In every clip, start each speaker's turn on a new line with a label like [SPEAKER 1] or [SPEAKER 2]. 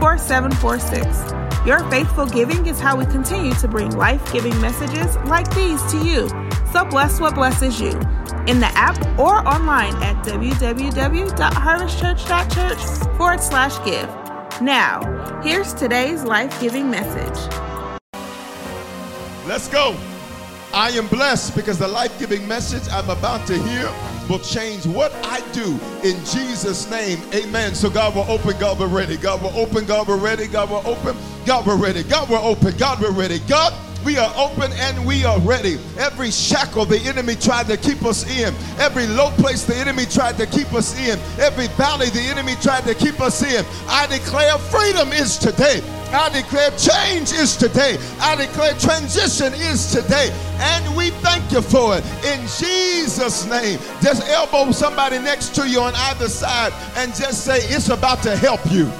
[SPEAKER 1] 4746. Your faithful giving is how we continue to bring life giving messages like these to you. So bless what blesses you in the app or online at www.harvestchurch.church forward slash give. Now, here's today's life giving message.
[SPEAKER 2] Let's go. I am blessed because the life giving message I'm about to hear will change what I do in Jesus' name. Amen. So God will open, God will ready. God will open, God will ready. God will open, God will ready. God will open, God will ready. God we are open and we are ready. Every shackle the enemy tried to keep us in, every low place the enemy tried to keep us in, every valley the enemy tried to keep us in, I declare freedom is today. I declare change is today. I declare transition is today. And we thank you for it. In Jesus' name. Just elbow somebody next to you on either side and just say, It's about to help you.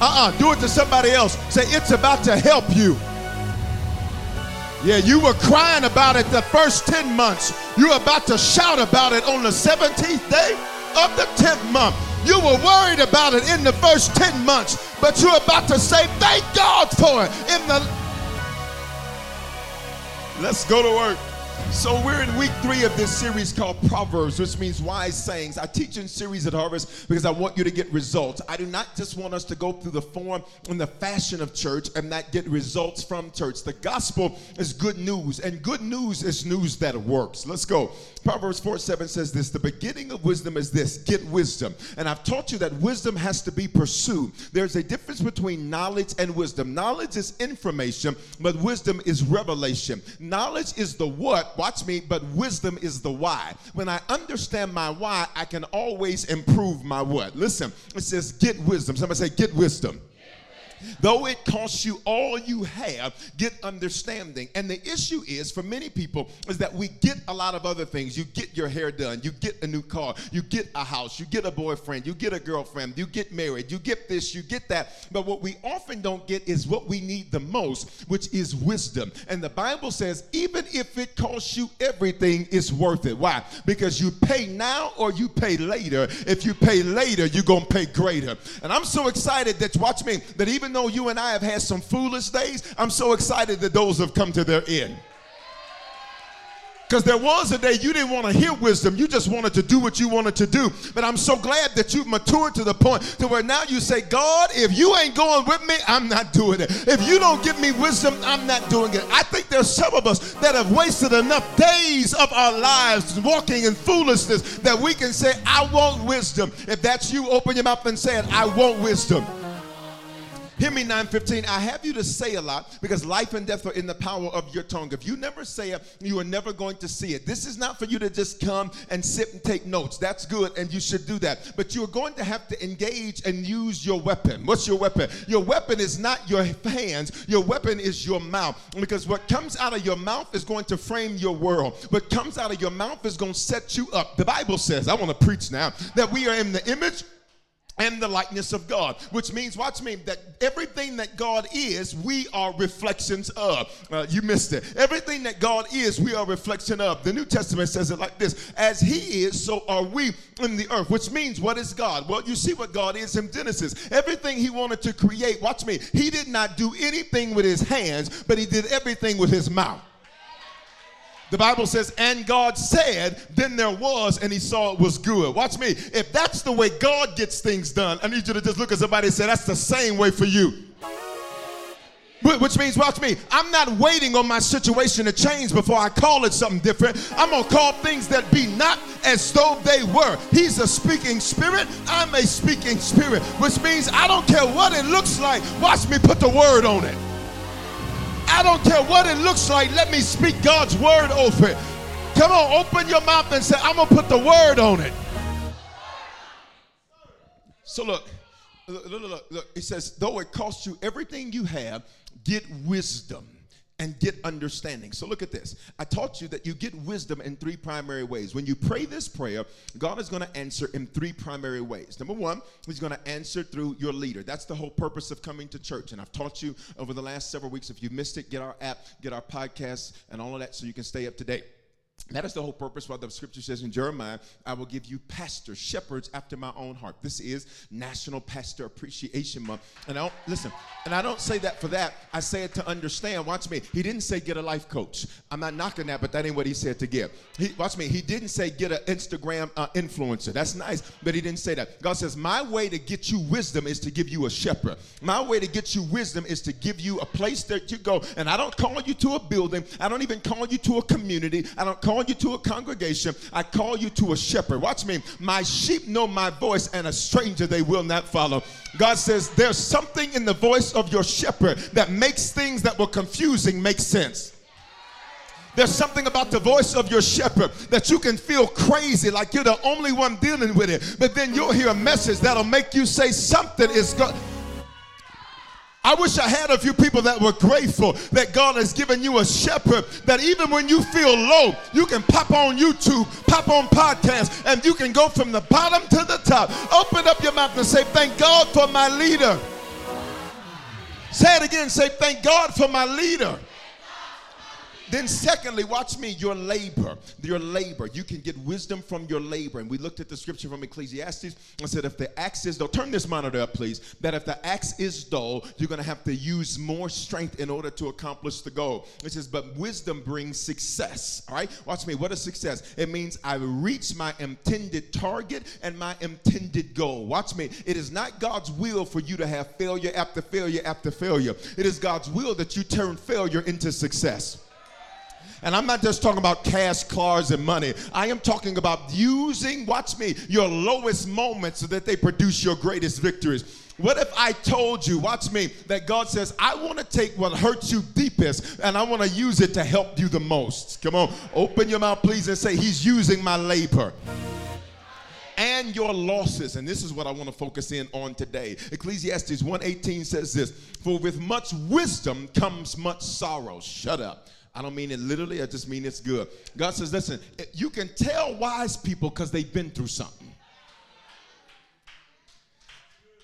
[SPEAKER 2] Uh-uh, do it to somebody else. Say, it's about to help you. Yeah, you were crying about it the first 10 months. You're about to shout about it on the 17th day of the 10th month. You were worried about it in the first 10 months, but you're about to say, thank God for it in the. Let's go to work. So we're in week three of this series called Proverbs, which means wise sayings. I teach in series at Harvest because I want you to get results. I do not just want us to go through the form and the fashion of church and not get results from church. The gospel is good news, and good news is news that works. Let's go. Proverbs 4 7 says this The beginning of wisdom is this get wisdom. And I've taught you that wisdom has to be pursued. There's a difference between knowledge and wisdom. Knowledge is information, but wisdom is revelation. Knowledge is the what, watch me, but wisdom is the why. When I understand my why, I can always improve my what. Listen, it says get wisdom. Somebody say, get wisdom. Though it costs you all you have, get understanding. And the issue is for many people is that we get a lot of other things. You get your hair done, you get a new car, you get a house, you get a boyfriend, you get a girlfriend, you get married, you get this, you get that. But what we often don't get is what we need the most, which is wisdom. And the Bible says even if it costs you everything, it's worth it. Why? Because you pay now or you pay later. If you pay later, you're going to pay greater. And I'm so excited that watch me that even even though you and I have had some foolish days, I'm so excited that those have come to their end. Because there was a day you didn't want to hear wisdom. You just wanted to do what you wanted to do. But I'm so glad that you've matured to the point to where now you say, God, if you ain't going with me, I'm not doing it. If you don't give me wisdom, I'm not doing it. I think there's some of us that have wasted enough days of our lives walking in foolishness that we can say, I want wisdom. If that's you, open your mouth and say it, I want wisdom. Hear me 915. I have you to say a lot because life and death are in the power of your tongue. If you never say it, you are never going to see it. This is not for you to just come and sit and take notes. That's good and you should do that. But you're going to have to engage and use your weapon. What's your weapon? Your weapon is not your hands, your weapon is your mouth. Because what comes out of your mouth is going to frame your world. What comes out of your mouth is going to set you up. The Bible says, I want to preach now, that we are in the image and the likeness of God, which means, watch me, that everything that God is, we are reflections of. Uh, you missed it. Everything that God is, we are reflection of. The New Testament says it like this As He is, so are we in the earth, which means, what is God? Well, you see what God is in Genesis. Everything He wanted to create, watch me, He did not do anything with His hands, but He did everything with His mouth. The Bible says, and God said, then there was, and he saw it was good. Watch me. If that's the way God gets things done, I need you to just look at somebody and say, that's the same way for you. Which means, watch me, I'm not waiting on my situation to change before I call it something different. I'm going to call things that be not as though they were. He's a speaking spirit, I'm a speaking spirit, which means I don't care what it looks like. Watch me put the word on it. I don't care what it looks like. Let me speak God's word over it. Come on, open your mouth and say, I'm going to put the word on it. So look, look, look, look, look. It says, though it costs you everything you have, get wisdom and get understanding. So look at this. I taught you that you get wisdom in three primary ways. When you pray this prayer, God is going to answer in three primary ways. Number one, He's going to answer through your leader. That's the whole purpose of coming to church. And I've taught you over the last several weeks. If you missed it, get our app, get our podcast, and all of that so you can stay up to date. That is the whole purpose why the scripture says in Jeremiah, I will give you pastors, shepherds after my own heart. This is National Pastor Appreciation Month. And I don't, listen, and I don't say that for that. I say it to understand. Watch me. He didn't say get a life coach. I'm not knocking that, but that ain't what he said to give. He, watch me. He didn't say get an Instagram uh, influencer. That's nice, but he didn't say that. God says, My way to get you wisdom is to give you a shepherd. My way to get you wisdom is to give you a place that you go. And I don't call you to a building, I don't even call you to a community, I don't call you to a congregation. I call you to a shepherd. Watch me. My sheep know my voice, and a stranger they will not follow. God says, There's something in the voice of your shepherd that makes things that were confusing make sense. There's something about the voice of your shepherd that you can feel crazy, like you're the only one dealing with it. But then you'll hear a message that'll make you say something is good. I wish I had a few people that were grateful that God has given you a shepherd that even when you feel low, you can pop on YouTube, pop on podcasts, and you can go from the bottom to the top. Open up your mouth and say, Thank God for my leader. Say it again. Say, Thank God for my leader. Then, secondly, watch me, your labor. Your labor. You can get wisdom from your labor. And we looked at the scripture from Ecclesiastes and said, if the axe is dull, turn this monitor up, please. That if the axe is dull, you're going to have to use more strength in order to accomplish the goal. It says, but wisdom brings success. All right? Watch me. What is success? It means I reach my intended target and my intended goal. Watch me. It is not God's will for you to have failure after failure after failure. It is God's will that you turn failure into success. And I'm not just talking about cash, cars, and money. I am talking about using, watch me, your lowest moments so that they produce your greatest victories. What if I told you, watch me, that God says, I want to take what hurts you deepest and I want to use it to help you the most? Come on, open your mouth, please, and say, He's using my labor and your losses. And this is what I want to focus in on today. Ecclesiastes 1:18 says this, "For with much wisdom comes much sorrow." Shut up. I don't mean it literally, I just mean it's good. God says, listen, you can tell wise people because they've been through something.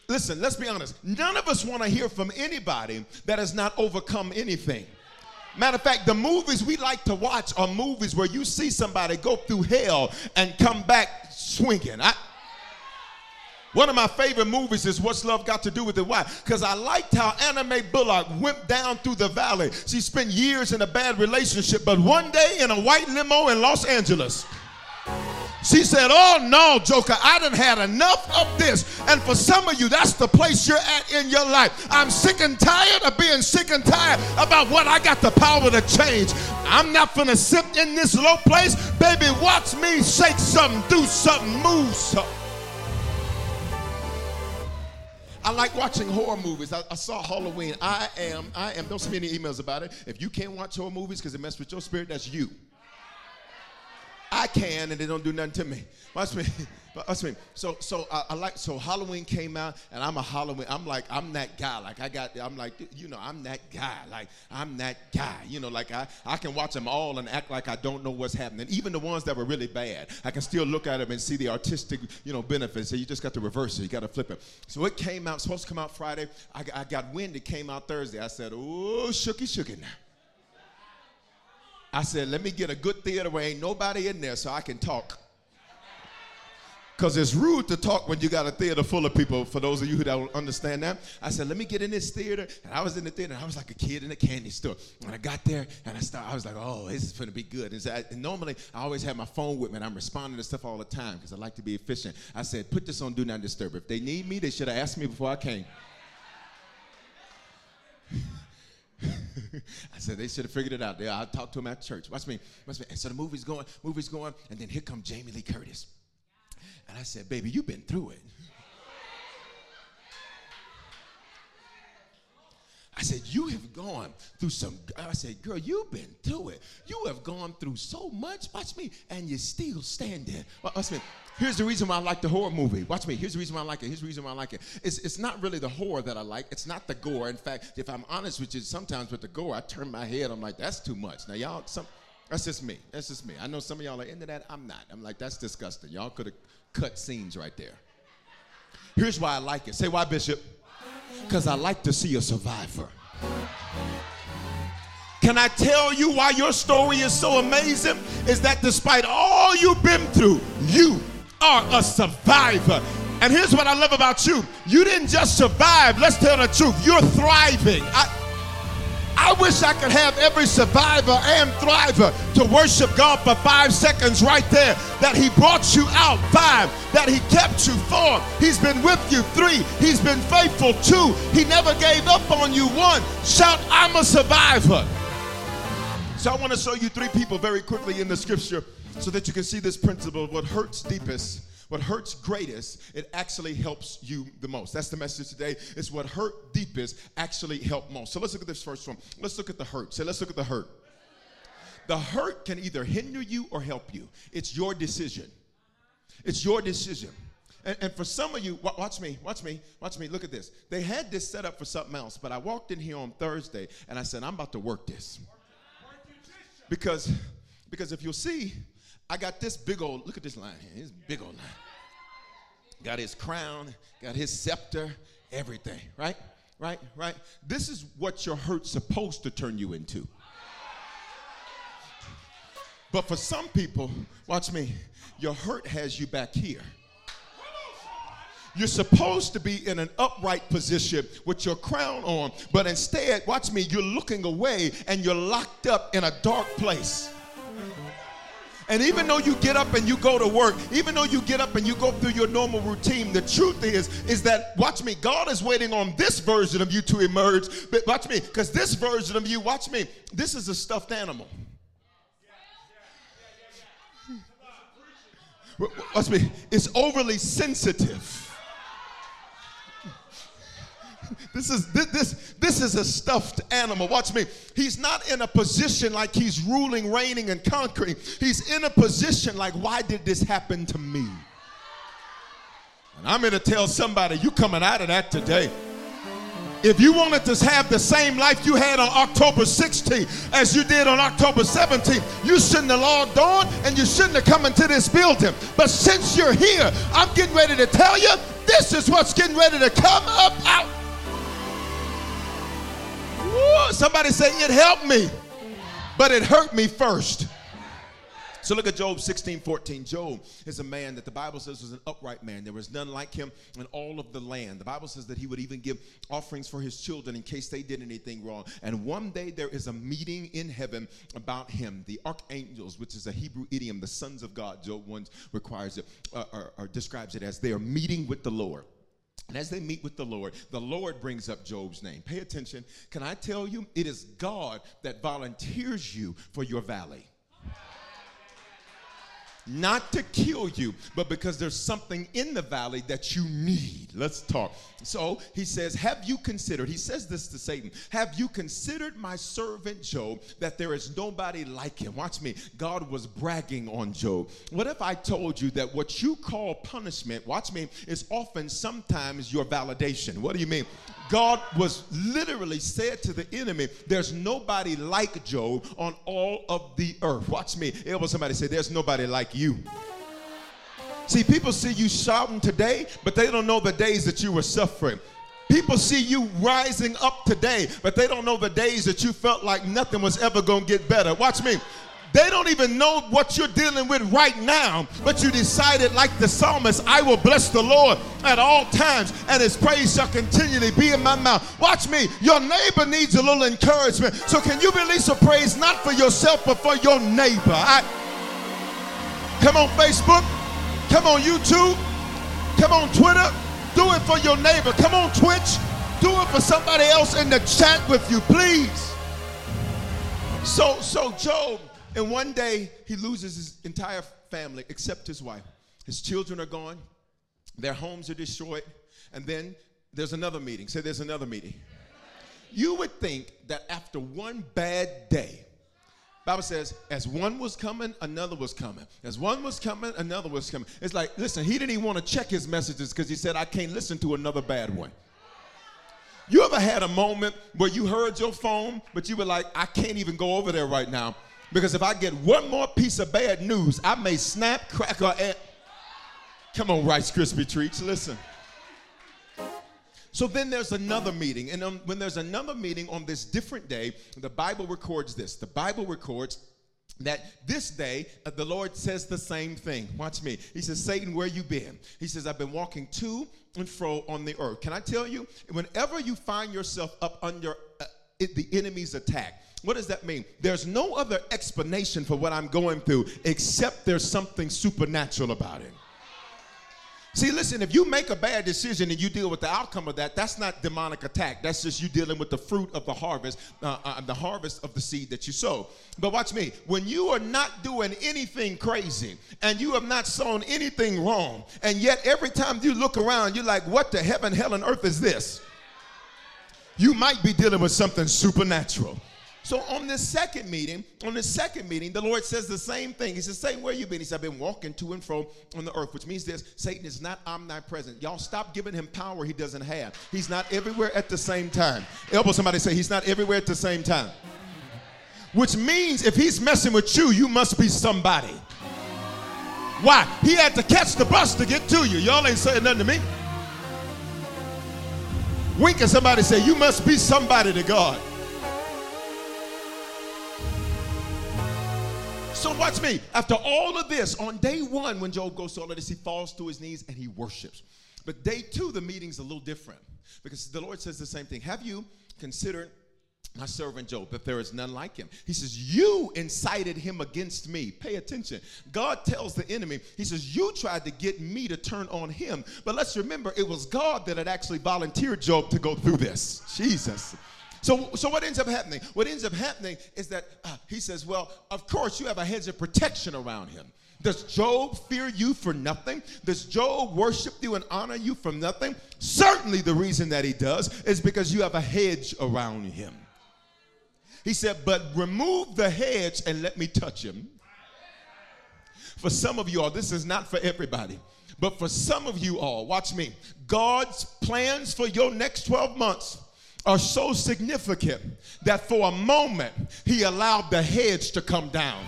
[SPEAKER 2] Listen, let's be honest. None of us want to hear from anybody that has not overcome anything. Matter of fact, the movies we like to watch are movies where you see somebody go through hell and come back swinging. I, one of my favorite movies is What's Love Got to Do with It? Why? Because I liked how Anna Mae Bullock went down through the valley. She spent years in a bad relationship, but one day in a white limo in Los Angeles, she said, Oh no, Joker, I done had enough of this. And for some of you, that's the place you're at in your life. I'm sick and tired of being sick and tired about what I got the power to change. I'm not gonna sit in this low place. Baby, watch me shake something, do something, move something. I like watching horror movies. I, I, saw Halloween. I am, I am, don't send me any emails about it. If you can't watch horror movies because it messes with your spirit, that's you. I can and they don't do nothing to me. Watch me. Watch me. So so I, I, like so Halloween came out and I'm a Halloween. I'm like I'm that guy. Like I got I'm like you know I'm that guy. Like I'm that guy. You know like I I can watch them all and act like I don't know what's happening. Even the ones that were really bad, I can still look at them and see the artistic you know benefits. So you just got to reverse it. You got to flip it. So it came out supposed to come out Friday. I, I got wind. It came out Thursday. I said oh shooky shooky now. I said, let me get a good theater where ain't nobody in there so I can talk. Because it's rude to talk when you got a theater full of people, for those of you who don't understand that. I said, let me get in this theater. And I was in the theater, and I was like a kid in a candy store. When I got there, and I started, I was like, oh, this is going to be good. And, so I, and, normally, I always have my phone with me, and I'm responding to stuff all the time because I like to be efficient. I said, put this on Do Not Disturb. If they need me, they should have asked me before I came. I said they should have figured it out. There, I talked to them at church. Watch me, watch me. And so the movie's going, movie's going, and then here comes Jamie Lee Curtis. And I said, baby, you've been through it. I said, You have gone through some. I said, Girl, you've been through it. You have gone through so much. Watch me, and you're still standing. Watch me. Here's the reason why I like the horror movie. Watch me. Here's the reason why I like it. Here's the reason why I like it. It's, it's not really the horror that I like. It's not the gore. In fact, if I'm honest with you, sometimes with the gore, I turn my head. I'm like, That's too much. Now, y'all, some. That's just me. That's just me. I know some of y'all are into that. I'm not. I'm like, that's disgusting. Y'all could have cut scenes right there. Here's why I like it. Say why, Bishop? Because I like to see a survivor. Can I tell you why your story is so amazing? Is that despite all you've been through, you are a survivor. And here's what I love about you you didn't just survive, let's tell the truth, you're thriving. I, I wish I could have every survivor and thriver to worship God for five seconds right there. That He brought you out, five. That He kept you, four. He's been with you, three. He's been faithful, two. He never gave up on you, one. Shout, I'm a survivor. So I want to show you three people very quickly in the scripture so that you can see this principle. What hurts deepest what hurts greatest, it actually helps you the most. That's the message today. It's what hurt deepest actually help most. So let's look at this first one. Let's look at the hurt. Say, let's look at the hurt. The hurt can either hinder you or help you. It's your decision. It's your decision. And, and, for some of you, watch me, watch me, watch me. Look at this. They had this set up for something else, but I walked in here on Thursday and I said, I'm about to work this. Because, because if you'll see, I got this big old, look at this line here, this big old line. Got his crown, got his scepter, everything, right? Right, right. This is what your hurt's supposed to turn you into. But for some people, watch me, your hurt has you back here. You're supposed to be in an upright position with your crown on, but instead, watch me, you're looking away and you're locked up in a dark place. And even though you get up and you go to work, even though you get up and you go through your normal routine, the truth is, is that watch me, God is waiting on this version of you to emerge. But watch me, because this version of you, watch me, this is a stuffed animal. Watch me, it's overly sensitive. This is this, this this is a stuffed animal. Watch me. He's not in a position like he's ruling, reigning, and conquering. He's in a position like, why did this happen to me? And I'm here to tell somebody, you coming out of that today. If you wanted to have the same life you had on October 16th as you did on October 17th, you shouldn't have logged on and you shouldn't have come into this building. But since you're here, I'm getting ready to tell you this is what's getting ready to come up out somebody say, It helped me, but it hurt me first. So look at Job 16, 14. Job is a man that the Bible says was an upright man. There was none like him in all of the land. The Bible says that he would even give offerings for his children in case they did anything wrong. And one day there is a meeting in heaven about him. The archangels, which is a Hebrew idiom, the sons of God, Job 1 requires it, uh, or, or describes it as they are meeting with the Lord. And as they meet with the Lord, the Lord brings up Job's name. Pay attention. Can I tell you, it is God that volunteers you for your valley. Not to kill you, but because there's something in the valley that you need. Let's talk. So he says, Have you considered, he says this to Satan, have you considered my servant Job that there is nobody like him? Watch me. God was bragging on Job. What if I told you that what you call punishment, watch me, is often sometimes your validation? What do you mean? God was literally said to the enemy, There's nobody like Job on all of the earth. Watch me. Elbow somebody say, There's nobody like you. See, people see you shouting today, but they don't know the days that you were suffering. People see you rising up today, but they don't know the days that you felt like nothing was ever going to get better. Watch me. They don't even know what you're dealing with right now, but you decided, like the psalmist, I will bless the Lord at all times, and his praise shall continually be in my mouth. Watch me. Your neighbor needs a little encouragement. So, can you release a praise not for yourself, but for your neighbor? I, come on, Facebook. Come on, YouTube. Come on, Twitter. Do it for your neighbor. Come on, Twitch. Do it for somebody else in the chat with you, please. So, so Job and one day he loses his entire family except his wife. His children are gone, their homes are destroyed, and then there's another meeting. Say there's another meeting. You would think that after one bad day, Bible says, as one was coming, another was coming. As one was coming, another was coming. It's like, listen, he didn't even want to check his messages because he said, I can't listen to another bad one. You ever had a moment where you heard your phone, but you were like, I can't even go over there right now because if I get one more piece of bad news, I may snap, crack, or. Come on, Rice Krispie treats, listen. So then there's another meeting. And um, when there's another meeting on this different day, the Bible records this. The Bible records that this day uh, the Lord says the same thing. Watch me. He says, Satan, where you been? He says, I've been walking to and fro on the earth. Can I tell you, whenever you find yourself up under uh, the enemy's attack, what does that mean? There's no other explanation for what I'm going through except there's something supernatural about it. See, listen, if you make a bad decision and you deal with the outcome of that, that's not demonic attack. That's just you dealing with the fruit of the harvest, uh, uh, the harvest of the seed that you sow. But watch me. When you are not doing anything crazy and you have not sown anything wrong, and yet every time you look around, you're like, what the heaven, hell, and earth is this? You might be dealing with something supernatural. So on this second meeting, on the second meeting, the Lord says the same thing. He says, Satan, where you've been? He said, I've been walking to and fro on the earth, which means this Satan is not omnipresent. Y'all stop giving him power he doesn't have. He's not everywhere at the same time. Elbow somebody say, He's not everywhere at the same time. Which means if he's messing with you, you must be somebody. Why? He had to catch the bus to get to you. Y'all ain't saying nothing to me. Wink at somebody say, You must be somebody to God. So watch me. After all of this, on day one, when Job goes to all of this, he falls to his knees and he worships. But day two, the meeting's a little different because the Lord says the same thing. Have you considered my servant Job, that there is none like him. He says, You incited him against me. Pay attention. God tells the enemy, He says, You tried to get me to turn on him. But let's remember, it was God that had actually volunteered Job to go through this. Jesus. So, so what ends up happening? What ends up happening is that uh, he says, Well, of course, you have a hedge of protection around him. Does Job fear you for nothing? Does Job worship you and honor you for nothing? Certainly, the reason that he does is because you have a hedge around him. He said, But remove the hedge and let me touch him. For some of you all, this is not for everybody. But for some of you all, watch me. God's plans for your next 12 months are so significant that for a moment he allowed the hedge to come down.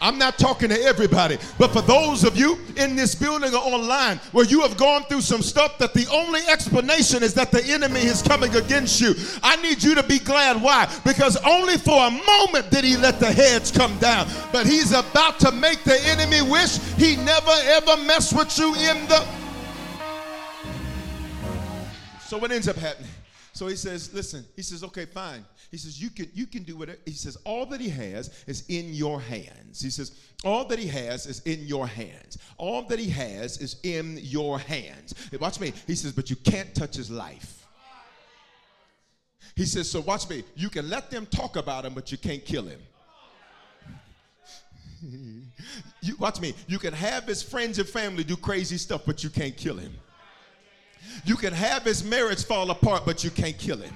[SPEAKER 2] I'm not talking to everybody, but for those of you in this building or online where you have gone through some stuff that the only explanation is that the enemy is coming against you, I need you to be glad. Why? Because only for a moment did he let the heads come down, but he's about to make the enemy wish he never ever messed with you in the so what ends up happening? So he says, listen, he says, okay, fine. He says, you can you can do whatever. He says, all that he has is in your hands. He says, all that he has is in your hands. All that he has is in your hands. Watch me. He says, but you can't touch his life. He says, so watch me. You can let them talk about him, but you can't kill him. you, watch me. You can have his friends and family do crazy stuff, but you can't kill him. You can have his marriage fall apart, but you can't kill him.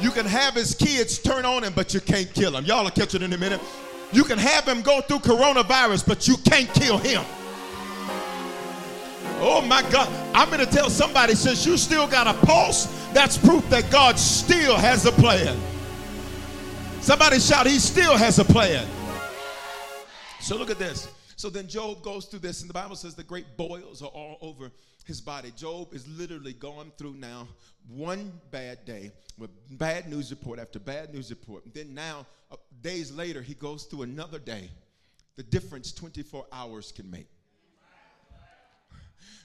[SPEAKER 2] You can have his kids turn on him, but you can't kill him. Y'all will catch it in a minute. You can have him go through coronavirus, but you can't kill him. Oh my God. I'm going to tell somebody since you still got a pulse, that's proof that God still has a plan. Somebody shout, He still has a plan. So look at this. So then Job goes through this, and the Bible says the great boils are all over his body. Job is literally going through now one bad day with bad news report after bad news report. And then now, uh, days later, he goes through another day. The difference 24 hours can make.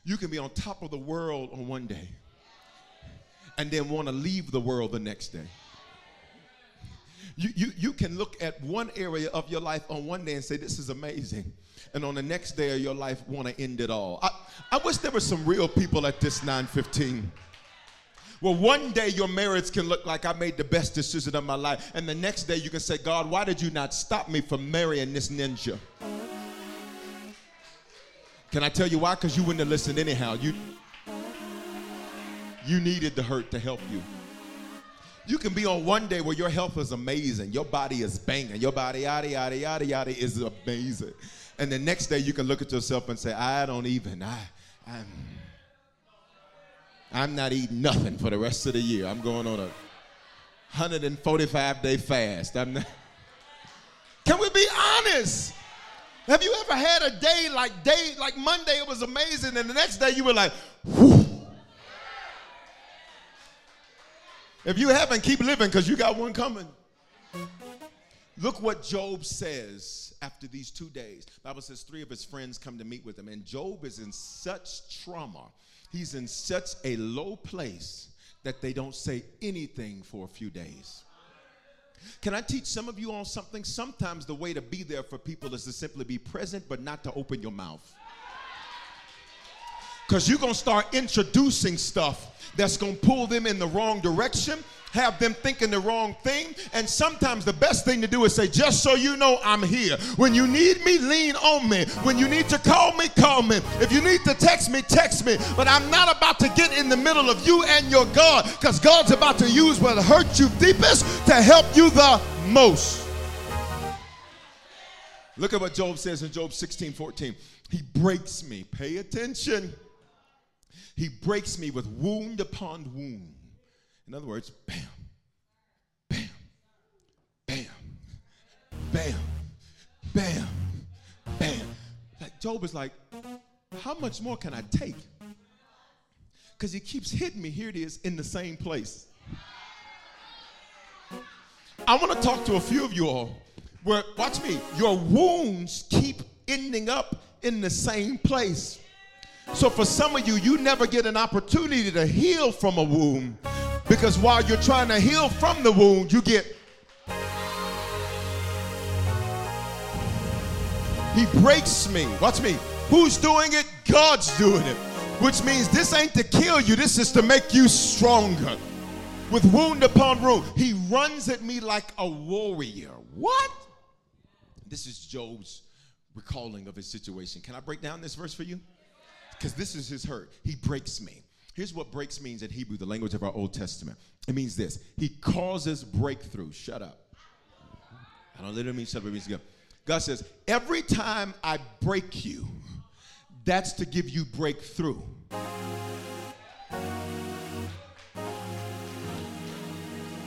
[SPEAKER 2] You can be on top of the world on one day and then want to leave the world the next day. You, you, you can look at one area of your life on one day and say, This is amazing. And on the next day of your life, want to end it all. I, I wish there were some real people at this 915. Well, one day your marriage can look like I made the best decision of my life. And the next day you can say, God, why did you not stop me from marrying this ninja? Can I tell you why? Because you wouldn't have listened anyhow. You, you needed the hurt to help you. You can be on one day where your health is amazing, your body is banging, your body yada yada yada yada is amazing, and the next day you can look at yourself and say, I don't even, I, I'm, I'm not eating nothing for the rest of the year. I'm going on a 145 day fast. I'm not. Can we be honest? Have you ever had a day like day like Monday it was amazing and the next day you were like, Whew. If you haven't, keep living because you got one coming. Look what Job says after these two days. Bible says three of his friends come to meet with him, and Job is in such trauma. He's in such a low place that they don't say anything for a few days. Can I teach some of you on something? Sometimes the way to be there for people is to simply be present, but not to open your mouth. Because you're going to start introducing stuff that's going to pull them in the wrong direction, have them thinking the wrong thing. And sometimes the best thing to do is say, just so you know, I'm here. When you need me, lean on me. When you need to call me, call me. If you need to text me, text me. But I'm not about to get in the middle of you and your God because God's about to use what hurt you deepest to help you the most. Look at what Job says in Job 16 14. He breaks me. Pay attention. He breaks me with wound upon wound. In other words, bam, bam, bam, bam, bam, bam. Like Job is like, how much more can I take? Because he keeps hitting me. Here it is in the same place. I want to talk to a few of you all where, watch me, your wounds keep ending up in the same place. So for some of you, you never get an opportunity to heal from a wound because while you're trying to heal from the wound, you get. He breaks me. Watch me. Who's doing it? God's doing it. Which means this ain't to kill you, this is to make you stronger. With wound upon wound, he runs at me like a warrior. What? This is Job's recalling of his situation. Can I break down this verse for you? Because this is his hurt. He breaks me. Here's what breaks means in Hebrew, the language of our Old Testament. It means this He causes breakthrough. Shut up. I don't literally mean shut up, it means go. God says, every time I break you, that's to give you breakthrough.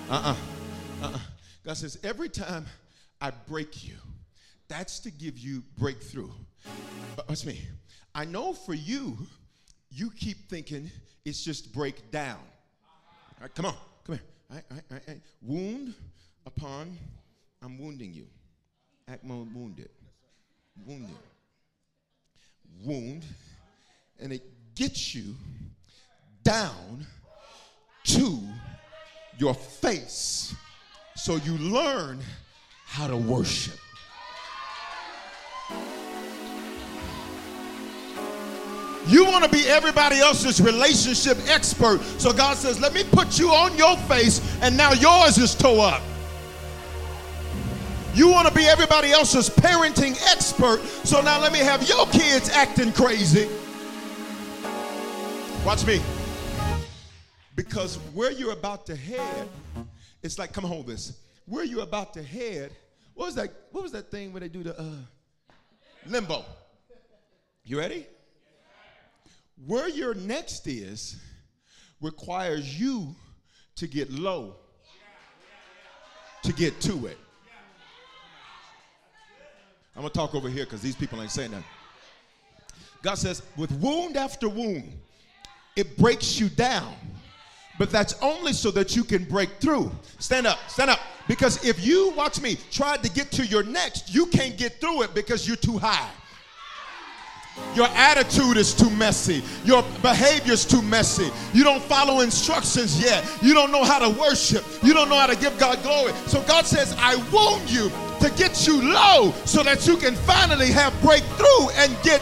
[SPEAKER 2] Uh-uh. Uh-uh. God says, every time I break you, that's to give you breakthrough. But watch me. I know for you, you keep thinking it's just break down. All right, come on, come here. All right, all right, all right. Wound upon, I'm wounding you. Act more wounded. Wounded. Wound, and it gets you down to your face so you learn how to worship. You want to be everybody else's relationship expert. So God says, let me put you on your face, and now yours is toe up. You want to be everybody else's parenting expert. So now let me have your kids acting crazy. Watch me. Because where you're about to head, it's like, come hold this. Where you're about to head, what was that? What was that thing where they do the uh, limbo? You ready? Where your next is requires you to get low to get to it. I'm gonna talk over here because these people ain't saying that. God says, with wound after wound, it breaks you down. But that's only so that you can break through. Stand up, stand up. Because if you, watch me, tried to get to your next, you can't get through it because you're too high. Your attitude is too messy. Your behavior is too messy. You don't follow instructions yet. You don't know how to worship. You don't know how to give God glory. So God says, I wound you to get you low so that you can finally have breakthrough and get.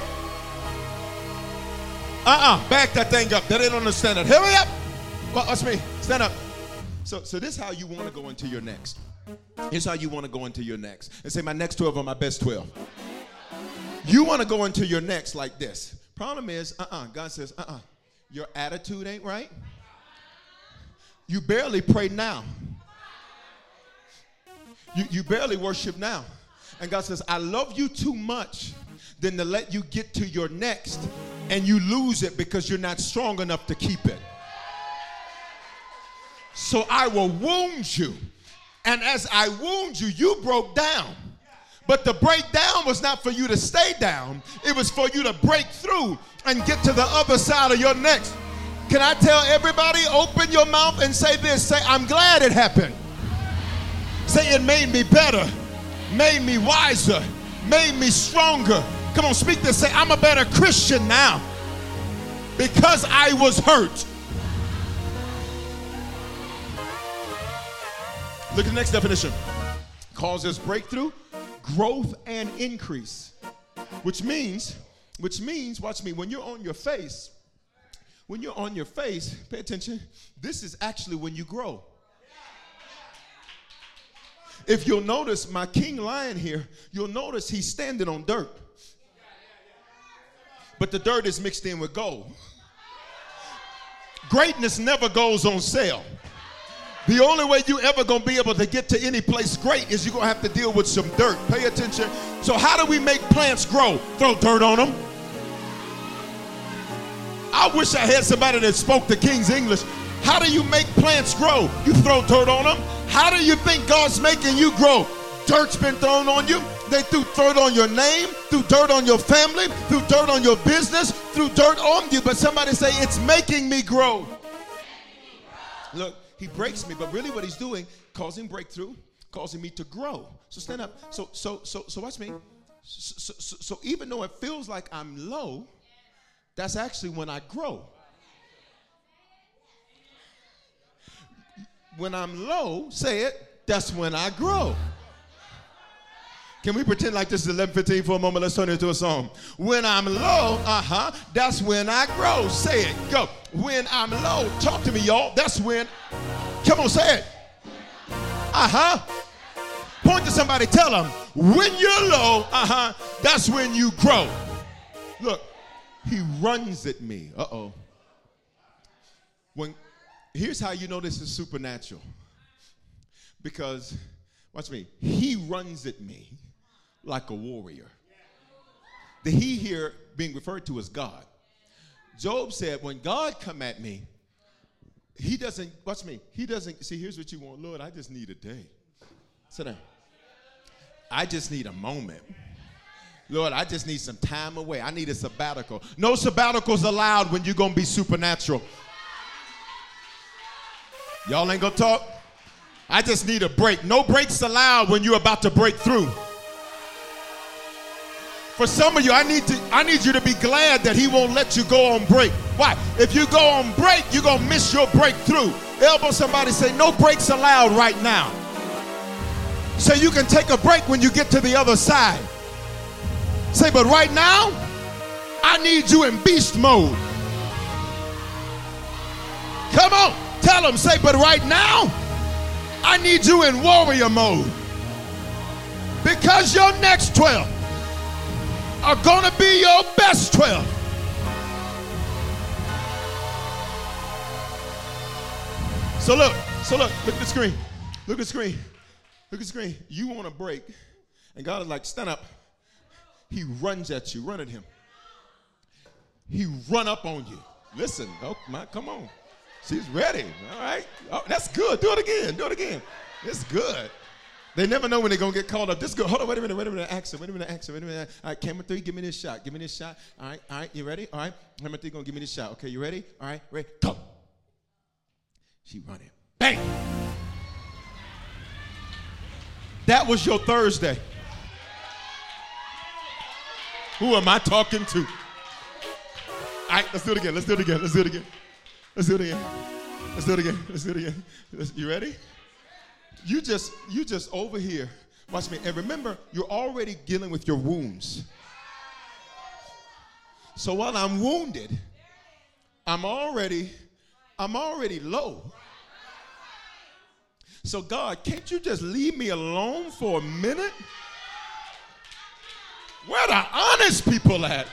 [SPEAKER 2] Uh uh-uh, uh back that thing up. They didn't understand it. Hurry up. Well, that's me. Stand up. So, so this is how you want to go into your next. Here's how you want to go into your next. And say, my next 12 are my best 12. You want to go into your next like this. Problem is, uh uh-uh. uh God says, uh uh-uh. uh. Your attitude ain't right. You barely pray now. You, you barely worship now. And God says, I love you too much than to let you get to your next and you lose it because you're not strong enough to keep it. So I will wound you. And as I wound you, you broke down. But the breakdown was not for you to stay down, it was for you to break through and get to the other side of your next. Can I tell everybody, open your mouth and say this? Say, I'm glad it happened. Say, it made me better, made me wiser, made me stronger. Come on, speak this. Say, I'm a better Christian now because I was hurt. Look at the next definition causes breakthrough growth and increase. Which means, which means, watch me, when you're on your face, when you're on your face, pay attention, this is actually when you grow. If you'll notice my king lion here, you'll notice he's standing on dirt. But the dirt is mixed in with gold. Greatness never goes on sale. The only way you ever gonna be able to get to any place great is you're gonna have to deal with some dirt. Pay attention. So how do we make plants grow? Throw dirt on them. I wish I had somebody that spoke the King's English. How do you make plants grow? You throw dirt on them. How do you think God's making you grow? Dirt's been thrown on you. They threw dirt on your name, threw dirt on your family, threw dirt on your business, threw dirt on you. But somebody say, It's making me grow. Look, he breaks me, but really what he's doing, causing breakthrough, causing me to grow. So stand up. So so so so watch me. So, so, so even though it feels like I'm low, that's actually when I grow. When I'm low, say it, that's when I grow. Can we pretend like this is 11:15 for a moment? Let's turn it into a song. When I'm low, uh-huh, that's when I grow. Say it. Go. When I'm low, talk to me, y'all. That's when. Come on, say it. Uh-huh. Point to somebody, tell them, when you're low, uh-huh, that's when you grow. Look, he runs at me. Uh-oh. When here's how you know this is supernatural. Because watch me, he runs at me like a warrior. The he here being referred to as God. Job said, when God come at me, he doesn't, watch me, he doesn't, see, here's what you want. Lord, I just need a day. Sit down. I just need a moment. Lord, I just need some time away. I need a sabbatical. No sabbaticals allowed when you're going to be supernatural. Y'all ain't going to talk? I just need a break. No breaks allowed when you're about to break through. For some of you, I need to I need you to be glad that he won't let you go on break. Why? If you go on break, you're gonna miss your breakthrough. Elbow somebody say, no breaks allowed right now. So you can take a break when you get to the other side. Say, but right now, I need you in beast mode. Come on, tell them, say, but right now, I need you in warrior mode. Because your next 12 are going to be your best 12. So look, so look, look at the screen. Look at the screen. Look at the screen. You want to break, and God is like, stand up. He runs at you. Run at him. He run up on you. Listen, oh my, come on. She's ready. All right. Oh, that's good. Do it again. Do it again. It's good. They never know when they're gonna get called up. This good. Hold on, wait a minute, wait a minute, action, wait a minute, action, wait a minute. All right, camera three, give me this shot. Give me this shot. All right, all right, you ready? All right, camera three gonna give me this shot. Okay, you ready? All right, ready, go. She running. Bang! That was your Thursday. Who am I talking to? All right, let's do it again. Let's do it again. Let's do it again. Let's do it again. Let's do it again. Let's do it again. You ready? You just you just over here. Watch me. And remember, you're already dealing with your wounds. So while I'm wounded, I'm already I'm already low. So, God, can't you just leave me alone for a minute? Where the honest people at?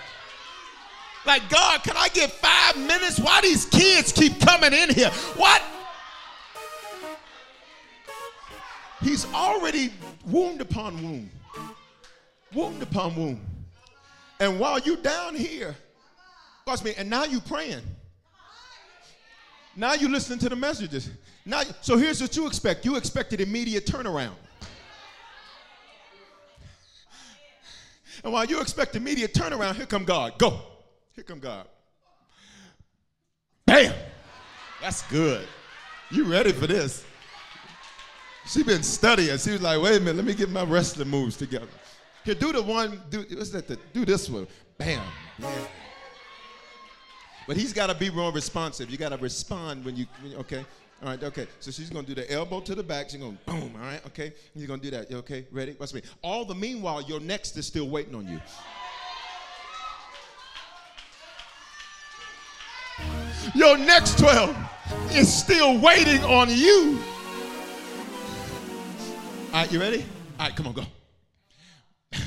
[SPEAKER 2] Like, God, can I get five minutes? Why these kids keep coming in here? What? He's already wound upon wound, wound upon wound. And while you down here, watch me, and now you praying. Now you listening to the messages. Now, so here's what you expect. You expected immediate turnaround. And while you expect immediate turnaround, here come God. Go. Here come God. Bam. That's good. You ready for this? She been studying. She was like, wait a minute, let me get my wrestling moves together. Here, do the one, do what's that? The, do this one. Bam. Yeah. But he's got to be more responsive. You got to respond when you, okay? All right, okay. So she's going to do the elbow to the back. She's going to boom, all right, okay? You're going to do that. Okay? Ready? Watch me. All the meanwhile, your next is still waiting on you. Your next 12 is still waiting on you. All right, you ready? All right, come on, go.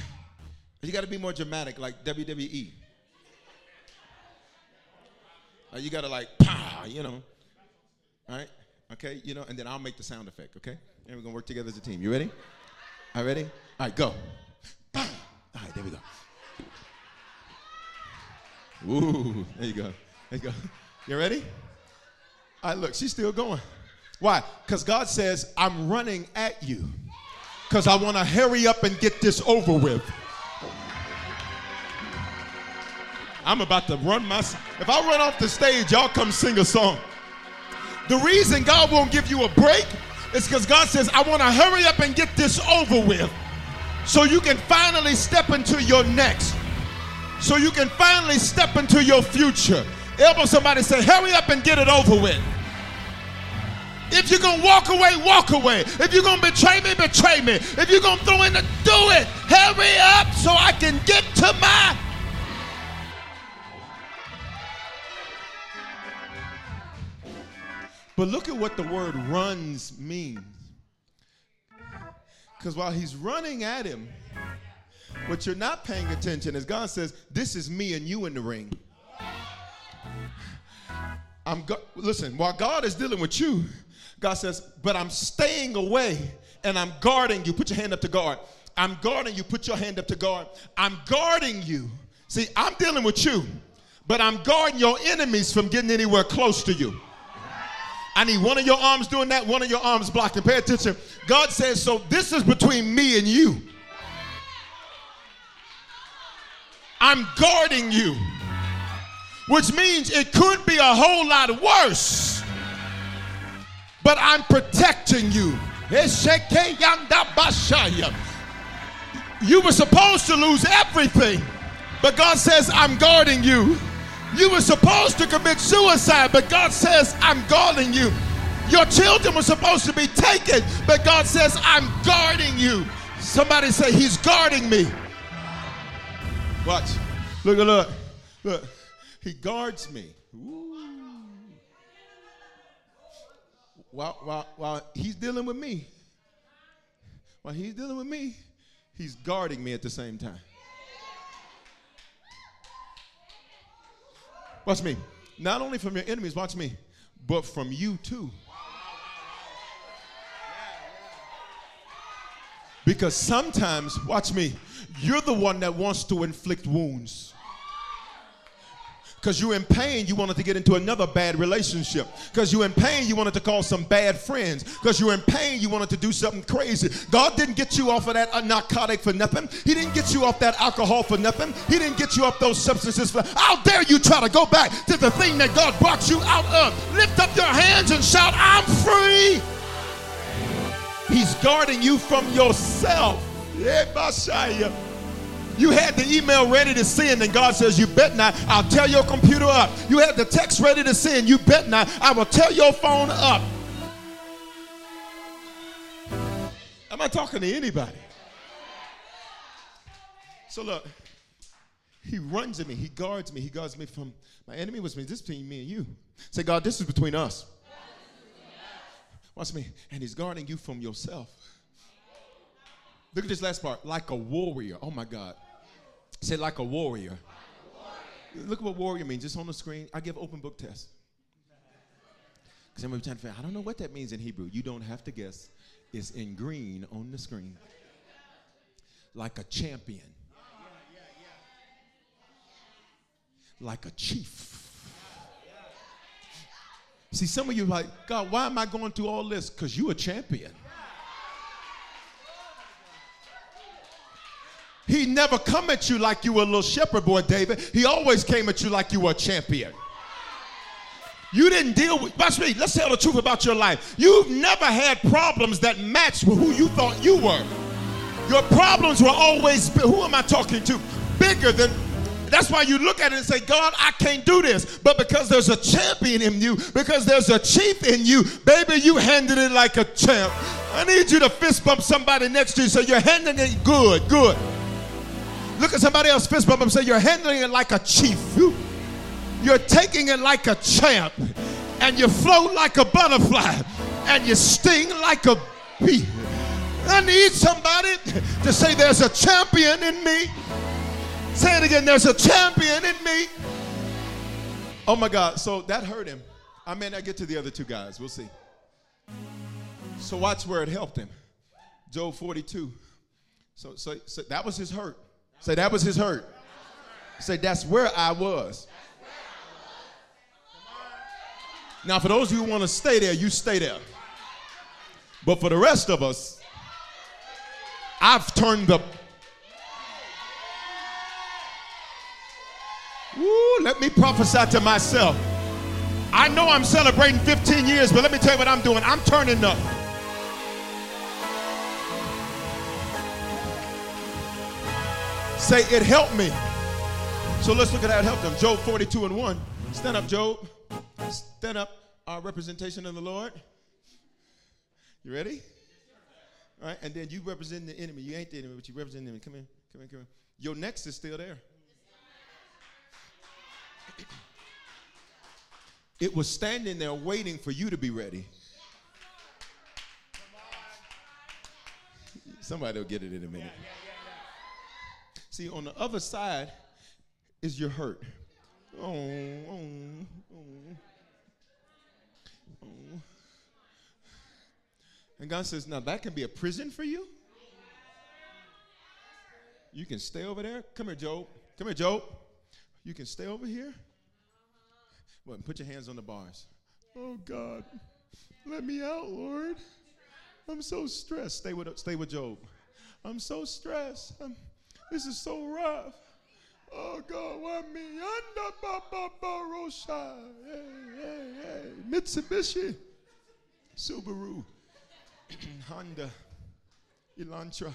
[SPEAKER 2] You got to be more dramatic, like WWE. You got to like, pow, you know. All right? Okay, you know, and then I'll make the sound effect, okay? And we're to work together as a team. You ready? All right, ready? All right, go. All right, there we go. Ooh, there you go. There you go. You ready? All right, look, she's still going. Why? Because God says, I'm running at you because I want to hurry up and get this over with. I'm about to run my. If I run off the stage, y'all come sing a song. The reason God won't give you a break is because God says, I want to hurry up and get this over with so you can finally step into your next. So you can finally step into your future. Elbow somebody say, hurry up and get it over with. If you're gonna walk away, walk away. If you're gonna betray me, betray me. If you're gonna throw in the do it, hurry up so I can get to my But look at what the word runs means. Because while he's running at him, what you're not paying attention is God says, This is me and you in the ring. I'm go- listen, while God is dealing with you, God says, But I'm staying away and I'm guarding you. Put your hand up to guard. I'm guarding you. Put your hand up to guard. I'm guarding you. See, I'm dealing with you, but I'm guarding your enemies from getting anywhere close to you. I need one of your arms doing that, one of your arms blocking. Pay attention. God says, so this is between me and you. I'm guarding you, which means it could be a whole lot worse, but I'm protecting you. You were supposed to lose everything, but God says, I'm guarding you. You were supposed to commit suicide, but God says, I'm guarding you. Your children were supposed to be taken, but God says, I'm guarding you. Somebody say, He's guarding me. Watch. Look, look, look. He guards me. While, while, while he's dealing with me, while he's dealing with me, He's guarding me at the same time. Watch me. Not only from your enemies, watch me, but from you too. Because sometimes, watch me, you're the one that wants to inflict wounds. Because you're in pain, you wanted to get into another bad relationship. Because you're in pain, you wanted to call some bad friends. Because you're in pain, you wanted to do something crazy. God didn't get you off of that uh, narcotic for nothing. He didn't get you off that alcohol for nothing. He didn't get you off those substances for. How dare you try to go back to the thing that God brought you out of? Lift up your hands and shout, I'm free. He's guarding you from yourself. You had the email ready to send, and God says, You bet not. I'll tell your computer up. You had the text ready to send. You bet not. I will tell your phone up. Am I talking to anybody? So look, he runs at me. He guards me. He guards me from my enemy was me. This is between me and you. Say, God, this is between us. Watch me. And he's guarding you from yourself. Look at this last part. Like a warrior. Oh my God. Say like a warrior. Look at what warrior means. Just on the screen. I give open book test. Because I'm trying to figure I don't know what that means in Hebrew. You don't have to guess. It's in green on the screen. Like a champion. Like a chief See, some of you like, God, why am I going through all this? Because you're a champion. He never come at you like you were a little shepherd boy, David. He always came at you like you were a champion. You didn't deal with, watch me, let's tell the truth about your life. You've never had problems that matched with who you thought you were. Your problems were always, who am I talking to? Bigger than that's why you look at it and say, God, I can't do this. But because there's a champion in you, because there's a chief in you, baby, you handled it like a champ. I need you to fist bump somebody next to you so you're handling it good, good. Look at somebody else fist bump and say, You're handling it like a chief. You're taking it like a champ. And you float like a butterfly. And you sting like a bee. I need somebody to say, There's a champion in me. Say it again. There's a champion in me. Oh my God. So that hurt him. I may not get to the other two guys. We'll see. So watch where it helped him. Job 42. So, so, so that was his hurt. Say that was his hurt. Say that's where I was. Now, for those of you who want to stay there, you stay there. But for the rest of us, I've turned the let me prophesy to myself. I know I'm celebrating 15 years, but let me tell you what I'm doing. I'm turning up. Say, it helped me. So let's look at how it helped them. Job 42 and 1. Stand up, Job. Stand up. Our representation of the Lord. You ready? All right, and then you represent the enemy. You ain't the enemy, but you represent the enemy. Come in, come in, come in. Your next is still there. It was standing there waiting for you to be ready. Somebody will get it in a minute. See, on the other side is your hurt. Oh, oh, oh, oh. And God says, now that can be a prison for you. You can stay over there. Come here, Job. Come here, Job. You can stay over here. Put your hands on the bars. Oh God, let me out, Lord. I'm so stressed. Stay with stay with Job. I'm so stressed. I'm, this is so rough. Oh God, why me? Under Baba Rosha. Hey, hey, hey. Mitsubishi, Subaru, Honda, Elantra,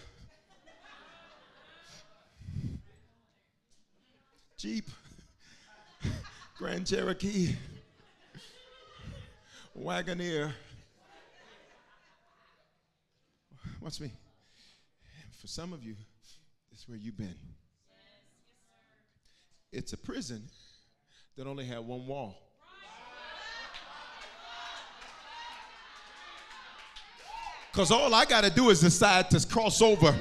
[SPEAKER 2] Jeep. Grand Cherokee, Wagoneer. Watch me. For some of you, this is where you've been. It's a prison that only had one wall. Because all I got to do is decide to cross over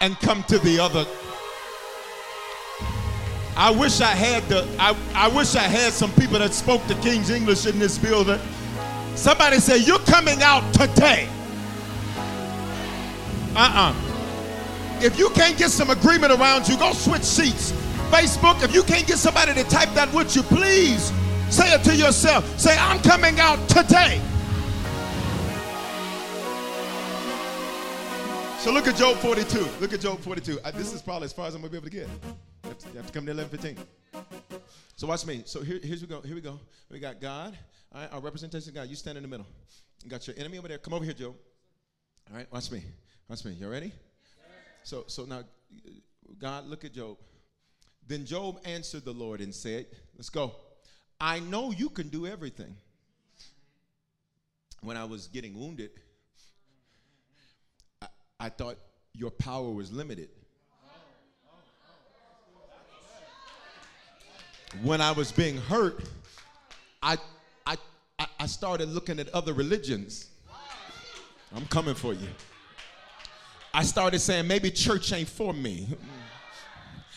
[SPEAKER 2] and come to the other. I wish I had the I, I wish I had some people that spoke the King's English in this building. Somebody say, You're coming out today. Uh-uh. If you can't get some agreement around you, go switch seats. Facebook, if you can't get somebody to type that with you, please say it to yourself. Say, I'm coming out today. So look at Job 42. Look at Job 42. Uh, this is probably as far as I'm gonna be able to get. You have to, you have to come to 11:15. So watch me. So here, here's we go. Here we go. We got God. All right, our representation of God. You stand in the middle. You got your enemy over there. Come over here, Job. All right, watch me. Watch me. You ready? So so now, God, look at Job. Then Job answered the Lord and said, Let's go. I know you can do everything. When I was getting wounded, I, I thought your power was limited. When I was being hurt, I, I, I- I started looking at other religions. I'm coming for you. I started saying maybe church ain't for me.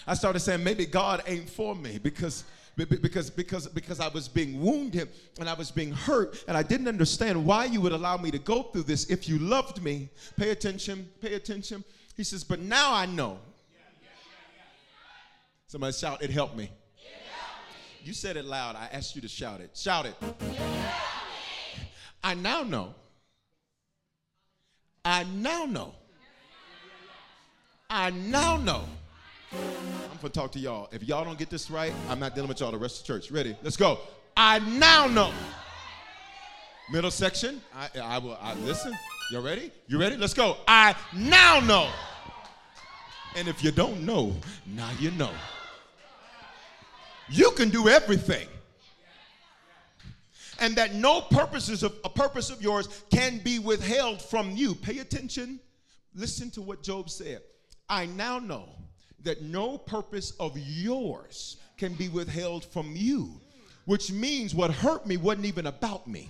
[SPEAKER 2] I started saying maybe God ain't for me because be- be- because because because I was being wounded and I was being hurt and I didn't understand why you would allow me to go through this if you loved me. Pay attention, pay attention. He says, "But now I know." Somebody shout, "It helped me." You said it loud. I asked you to shout it. Shout it. I now know. I now know. I now know. I'm gonna talk to y'all. If y'all don't get this right, I'm not dealing with y'all the rest of the church. Ready? Let's go. I now know. Middle section. I, I will. I, listen. Y'all ready? You ready? Let's go. I now know. And if you don't know, now you know. You can do everything. And that no purposes of a purpose of yours can be withheld from you. Pay attention. Listen to what Job said. I now know that no purpose of yours can be withheld from you, which means what hurt me wasn't even about me.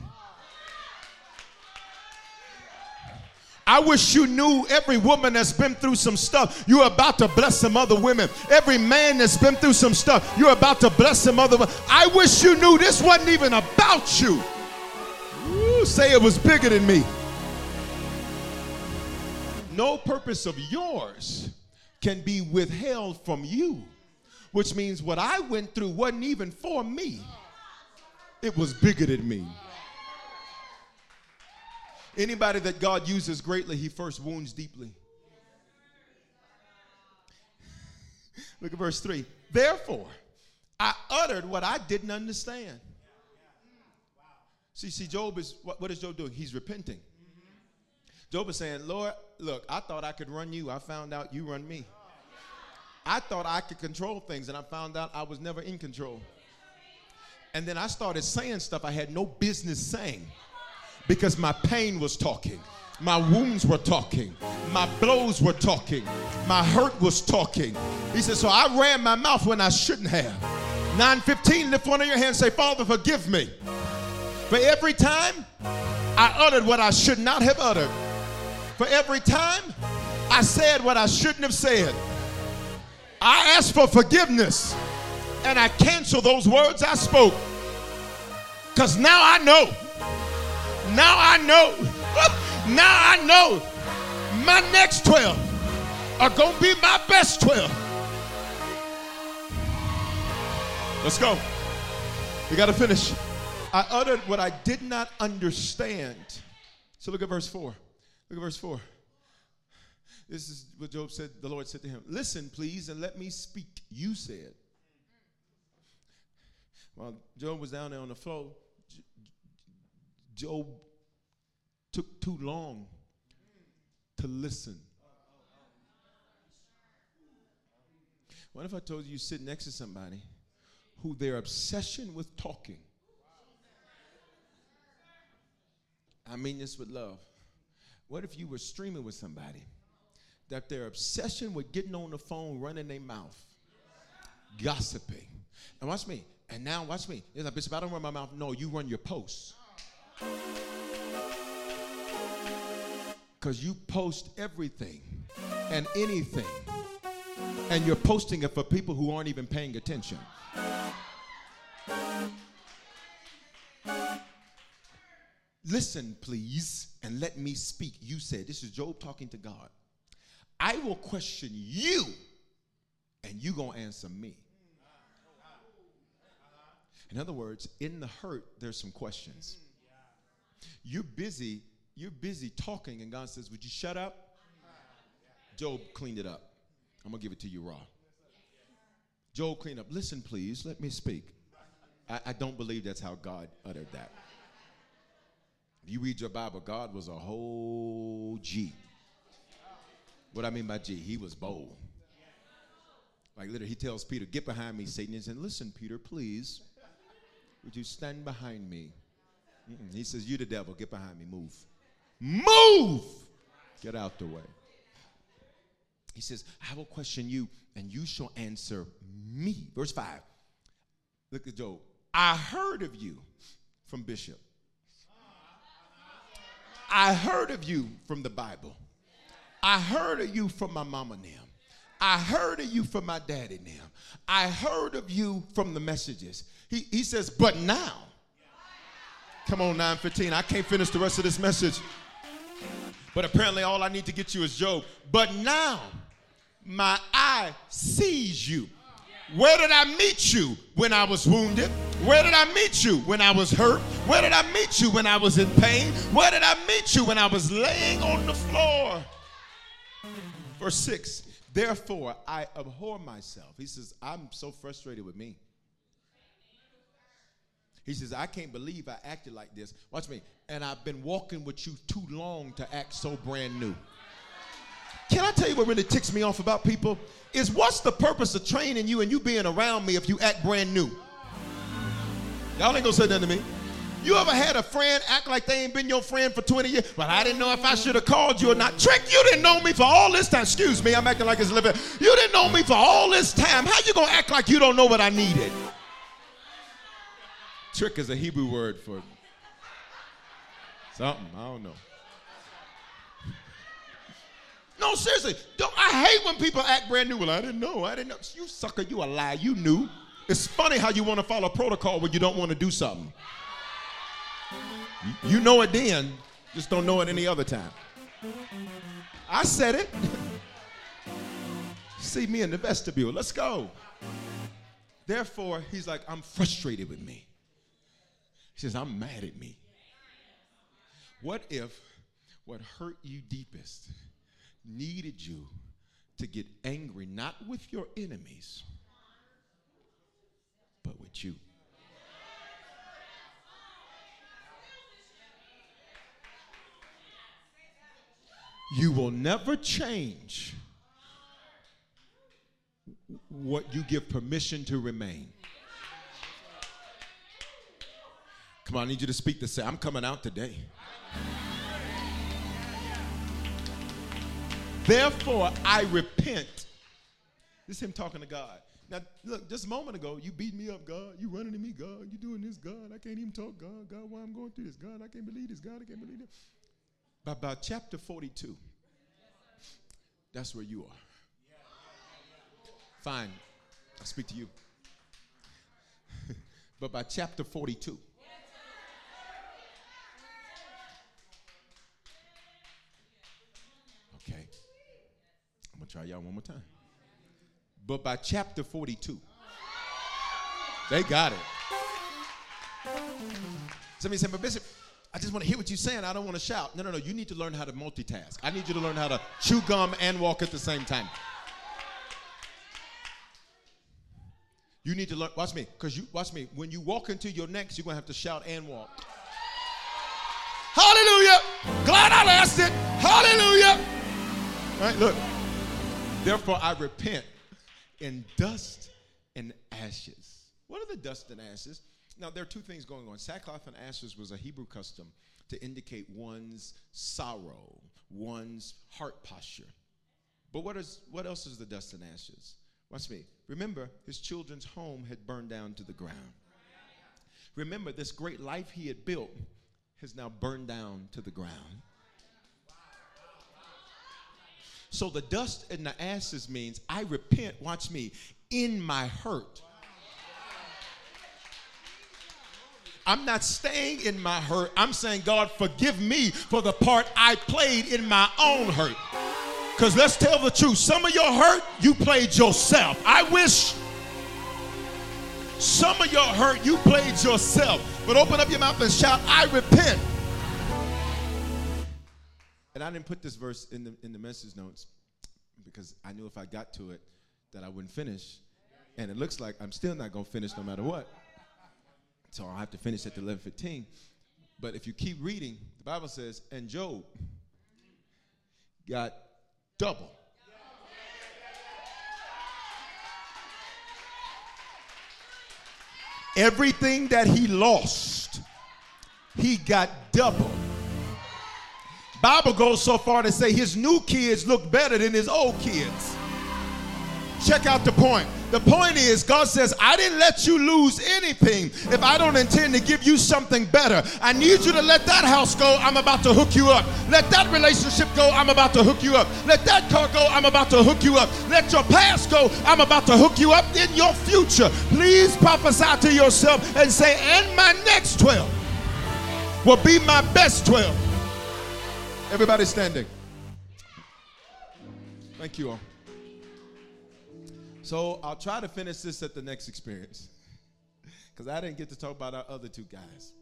[SPEAKER 2] I wish you knew every woman that's been through some stuff, you're about to bless some other women. Every man that's been through some stuff, you're about to bless some other. I wish you knew this wasn't even about you. Ooh, say it was bigger than me. No purpose of yours can be withheld from you, which means what I went through wasn't even for me, it was bigger than me. Anybody that God uses greatly, he first wounds deeply. Look at verse 3. Therefore, I uttered what I didn't understand. See, see, Job is what, what is Job doing? He's repenting. Job is saying, Lord, look, I thought I could run you. I found out you run me. I thought I could control things, and I found out I was never in control. And then I started saying stuff I had no business saying because my pain was talking. My wounds were talking. My blows were talking. My hurt was talking. He said, So I ran my mouth when I shouldn't have. 915, lift one of your hands say, Father, forgive me. For every time I uttered what I should not have uttered. For every time I said what I shouldn't have said. I ask for forgiveness and I cancel those words I spoke. Because now I know. Now I know. Now I know my next 12 are going to be my best 12. Let's go. We got to finish. I uttered what I did not understand. So look at verse 4. Look at verse 4. This is what Job said, the Lord said to him, Listen, please, and let me speak. You said. While Job was down there on the floor, Job took too long to listen. What if I told you you sit next to somebody who their obsession with talking? I mean this with love. What if you were streaming with somebody that their obsession with getting on the phone, running their mouth, gossiping? And watch me. And now watch me. It's like, Bishop, I don't run my mouth. No, you run your posts. Because you post everything and anything, and you're posting it for people who aren't even paying attention. Listen, please, and let me speak. You said, this is Job talking to God. I will question you, and you gonna answer me. In other words, in the hurt, there's some questions. You're busy, you're busy talking, and God says, Would you shut up? Job cleaned it up. I'm gonna give it to you raw. Job cleaned up. Listen, please, let me speak. I, I don't believe that's how God uttered that. You read your Bible, God was a whole G. What I mean by G, he was bold. Like literally, he tells Peter, Get behind me, Satan. He said, Listen, Peter, please. Would you stand behind me? Mm-mm. He says, You the devil, get behind me, move. Move! Get out the way. He says, I will question you, and you shall answer me. Verse 5. Look at Job. I heard of you from Bishop. I heard of you from the Bible. I heard of you from my mama them. I heard of you from my daddy them. I heard of you from the messages. He, he says, but now. Come on, 915. I can't finish the rest of this message. But apparently, all I need to get you is Job. But now, my eye sees you. Where did I meet you when I was wounded? Where did I meet you when I was hurt? Where did I meet you when I was in pain? Where did I meet you when I was laying on the floor? Verse 6 Therefore, I abhor myself. He says, I'm so frustrated with me. He says, I can't believe I acted like this. Watch me. And I've been walking with you too long to act so brand new. Can I tell you what really ticks me off about people? Is what's the purpose of training you and you being around me if you act brand new? Y'all ain't gonna say that to me. You ever had a friend act like they ain't been your friend for 20 years? Well, I didn't know if I should have called you or not. Trick, you didn't know me for all this time. Excuse me, I'm acting like it's bit. You didn't know me for all this time. How you gonna act like you don't know what I needed? Trick is a Hebrew word for something. I don't know. No, seriously. Don't, I hate when people act brand new. Well, I didn't know. I didn't know. You sucker, you a lie. You knew. It's funny how you want to follow protocol when you don't want to do something. You know it then, just don't know it any other time. I said it. See me in the vestibule. Let's go. Therefore, he's like, I'm frustrated with me. He says, I'm mad at me. What if what hurt you deepest needed you to get angry, not with your enemies, but with you? You will never change what you give permission to remain. Come on, I need you to speak to say, I'm coming out today. Therefore, I repent. This is him talking to God. Now, look, just a moment ago, you beat me up, God. You running to me, God. You doing this, God. I can't even talk, God. God, why I'm going through this, God. I can't believe this, God. I can't believe this. By about chapter 42, that's where you are. Fine, I'll speak to you. but by chapter 42, okay, I'm gonna try y'all one more time. But by chapter 42, they got it. Somebody said, but Bishop, I just want to hear what you're saying. I don't want to shout. No, no, no. You need to learn how to multitask. I need you to learn how to chew gum and walk at the same time. You need to learn. Watch me, because you watch me. When you walk into your next, you're gonna have to shout and walk. Hallelujah! Glad I lasted. Hallelujah! All right, look. Therefore, I repent in dust and ashes. What are the dust and ashes? Now, there are two things going on. Sackcloth and ashes was a Hebrew custom to indicate one's sorrow, one's heart posture. But what, is, what else is the dust and ashes? Watch me. Remember, his children's home had burned down to the ground. Remember, this great life he had built has now burned down to the ground. So the dust and the ashes means I repent, watch me, in my hurt. I'm not staying in my hurt. I'm saying, God, forgive me for the part I played in my own hurt. Because let's tell the truth some of your hurt, you played yourself. I wish some of your hurt, you played yourself. But open up your mouth and shout, I repent. And I didn't put this verse in the, in the message notes because I knew if I got to it that I wouldn't finish. And it looks like I'm still not going to finish no matter what. So I'll have to finish at the 11:15. But if you keep reading, the Bible says, and Job got double. Everything that he lost, he got double. Bible goes so far to say his new kids look better than his old kids. Check out the point. The point is, God says, I didn't let you lose anything if I don't intend to give you something better. I need you to let that house go. I'm about to hook you up. Let that relationship go. I'm about to hook you up. Let that car go. I'm about to hook you up. Let your past go. I'm about to hook you up in your future. Please prophesy to yourself and say, and my next 12 will be my best 12. Everybody standing. Thank you all. So I'll try to finish this at the next experience because I didn't get to talk about our other two guys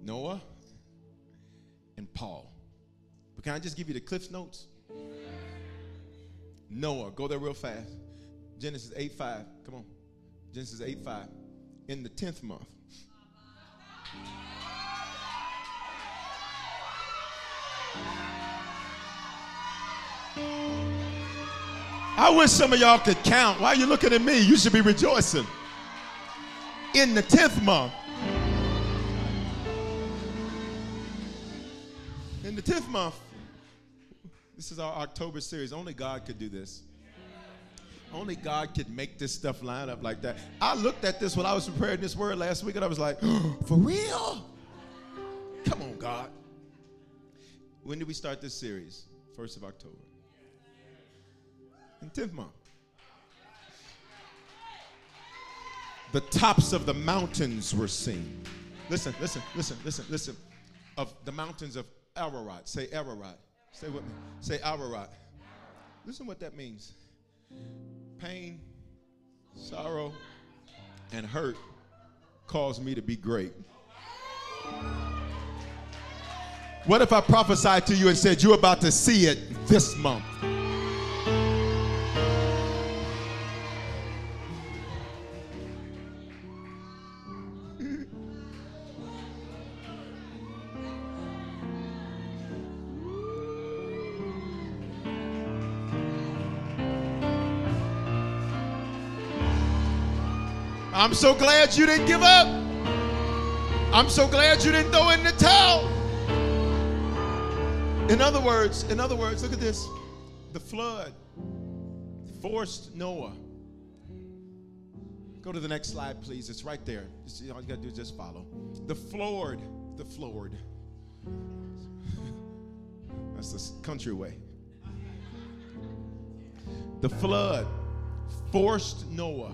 [SPEAKER 2] Noah and Paul. But can I just give you the Cliffs Notes? Noah, go there real fast. Genesis 8 5. Come on. Genesis 8 5. In the 10th month. I wish some of y'all could count. Why are you looking at me? You should be rejoicing. In the 10th month. In the 10th month. This is our October series. Only God could do this. Only God could make this stuff line up like that. I looked at this when I was preparing this word last week and I was like, for real? Come on, God. When did we start this series? 1st of October and 10th month. The tops of the mountains were seen. Listen, listen, listen, listen, listen. Of the mountains of Ararat. Say Ararat. Say with me. Say Ararat. Listen what that means. Pain, sorrow, and hurt caused me to be great. What if I prophesied to you and said, You're about to see it this month? I'm so glad you didn't give up. I'm so glad you didn't throw in the towel. In other words, in other words, look at this. The flood forced Noah. Go to the next slide, please. It's right there. all you gotta do is just follow. The floored, the floored. That's the country way. The flood forced Noah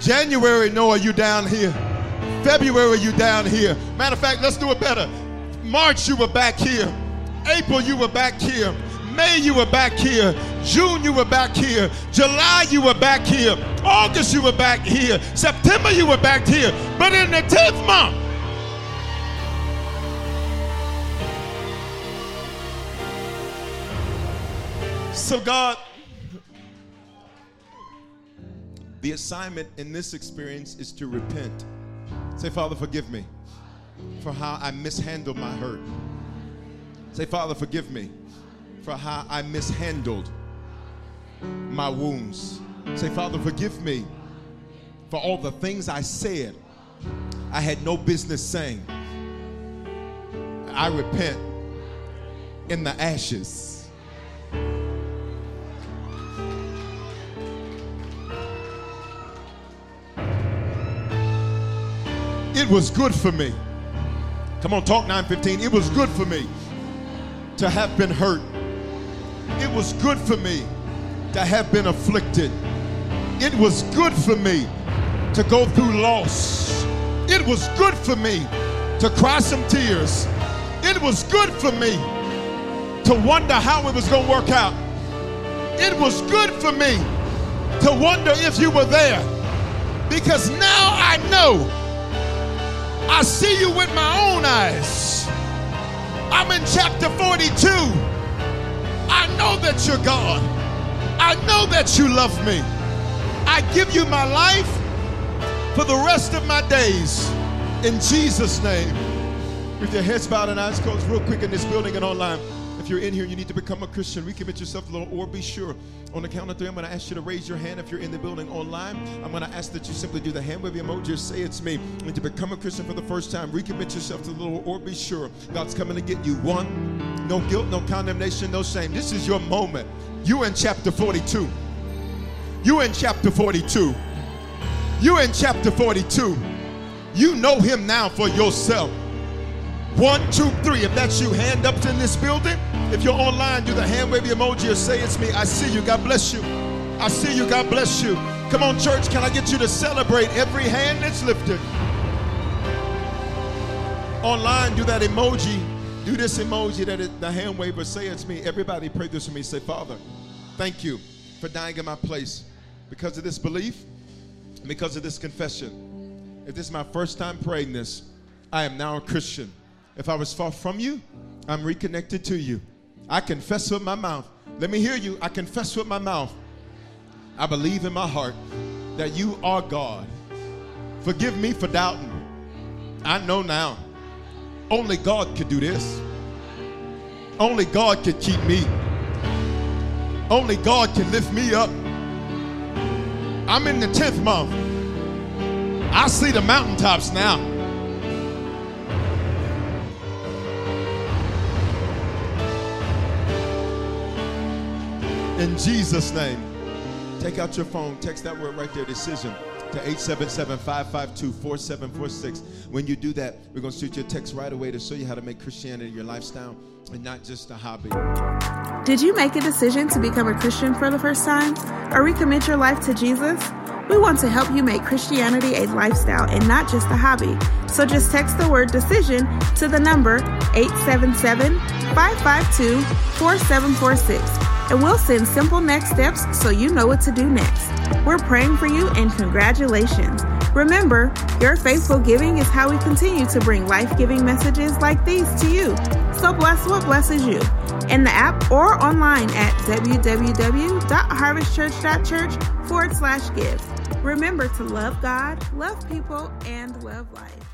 [SPEAKER 2] January, Noah, you down here. February, you down here. Matter of fact, let's do it better. March, you were back here. April, you were back here. May, you were back here. June, you were back here. July, you were back here. August, you were back here. September, you were back here. But in the 10th month, so God The assignment in this experience is to repent. Say, Father, forgive me for how I mishandled my hurt. Say, Father, forgive me for how I mishandled my wounds. Say, Father, forgive me for all the things I said I had no business saying. I repent in the ashes. It was good for me. Come on, talk 915. It was good for me to have been hurt. It was good for me to have been afflicted. It was good for me to go through loss. It was good for me to cry some tears. It was good for me to wonder how it was going to work out. It was good for me to wonder if you were there. Because now I know I see you with my own eyes. I'm in chapter 42. I know that you're God. I know that you love me. I give you my life for the rest of my days. In Jesus' name. With your heads bowed and eyes closed, real quick in this building and online. If you're in here, you need to become a Christian. Recommit yourself to the Lord, or be sure. On the count of three, I'm going to ask you to raise your hand if you're in the building online. I'm going to ask that you simply do the hand wave emoji or say it's me. And to become a Christian for the first time, recommit yourself to the Lord, or be sure God's coming to get you. One, no guilt, no condemnation, no shame. This is your moment. You in chapter 42. You in chapter 42. You in chapter 42. You know him now for yourself. One, two, three. If that's you, hand up in this building. If you're online, do the hand wave emoji or say it's me. I see you. God bless you. I see you. God bless you. Come on, church. Can I get you to celebrate every hand that's lifted? Online, do that emoji. Do this emoji that is the hand wave or say it's me. Everybody pray this for me. Say, Father, thank you for dying in my place because of this belief, because of this confession. If this is my first time praying this, I am now a Christian. If I was far from you, I'm reconnected to you. I confess with my mouth. Let me hear you. I confess with my mouth. I believe in my heart that you are God. Forgive me for doubting. I know now. Only God could do this. Only God could keep me. Only God can lift me up. I'm in the 10th month. I see the mountaintops now. In Jesus' name. Take out your phone, text that word right there, decision, to 877 552 4746. When you do that, we're going to shoot you a text right away to show you how to make Christianity your lifestyle and not just a hobby.
[SPEAKER 1] Did you make a decision to become a Christian for the first time or recommit your life to Jesus? We want to help you make Christianity a lifestyle and not just a hobby. So just text the word decision to the number 877 552 4746 and we'll send simple next steps so you know what to do next. We're praying for you and congratulations. Remember, your faithful giving is how we continue to bring life giving messages like these to you. So bless what blesses you in the app or online at www.harvestchurch.church forward slash give. Remember to love God, love people, and love life.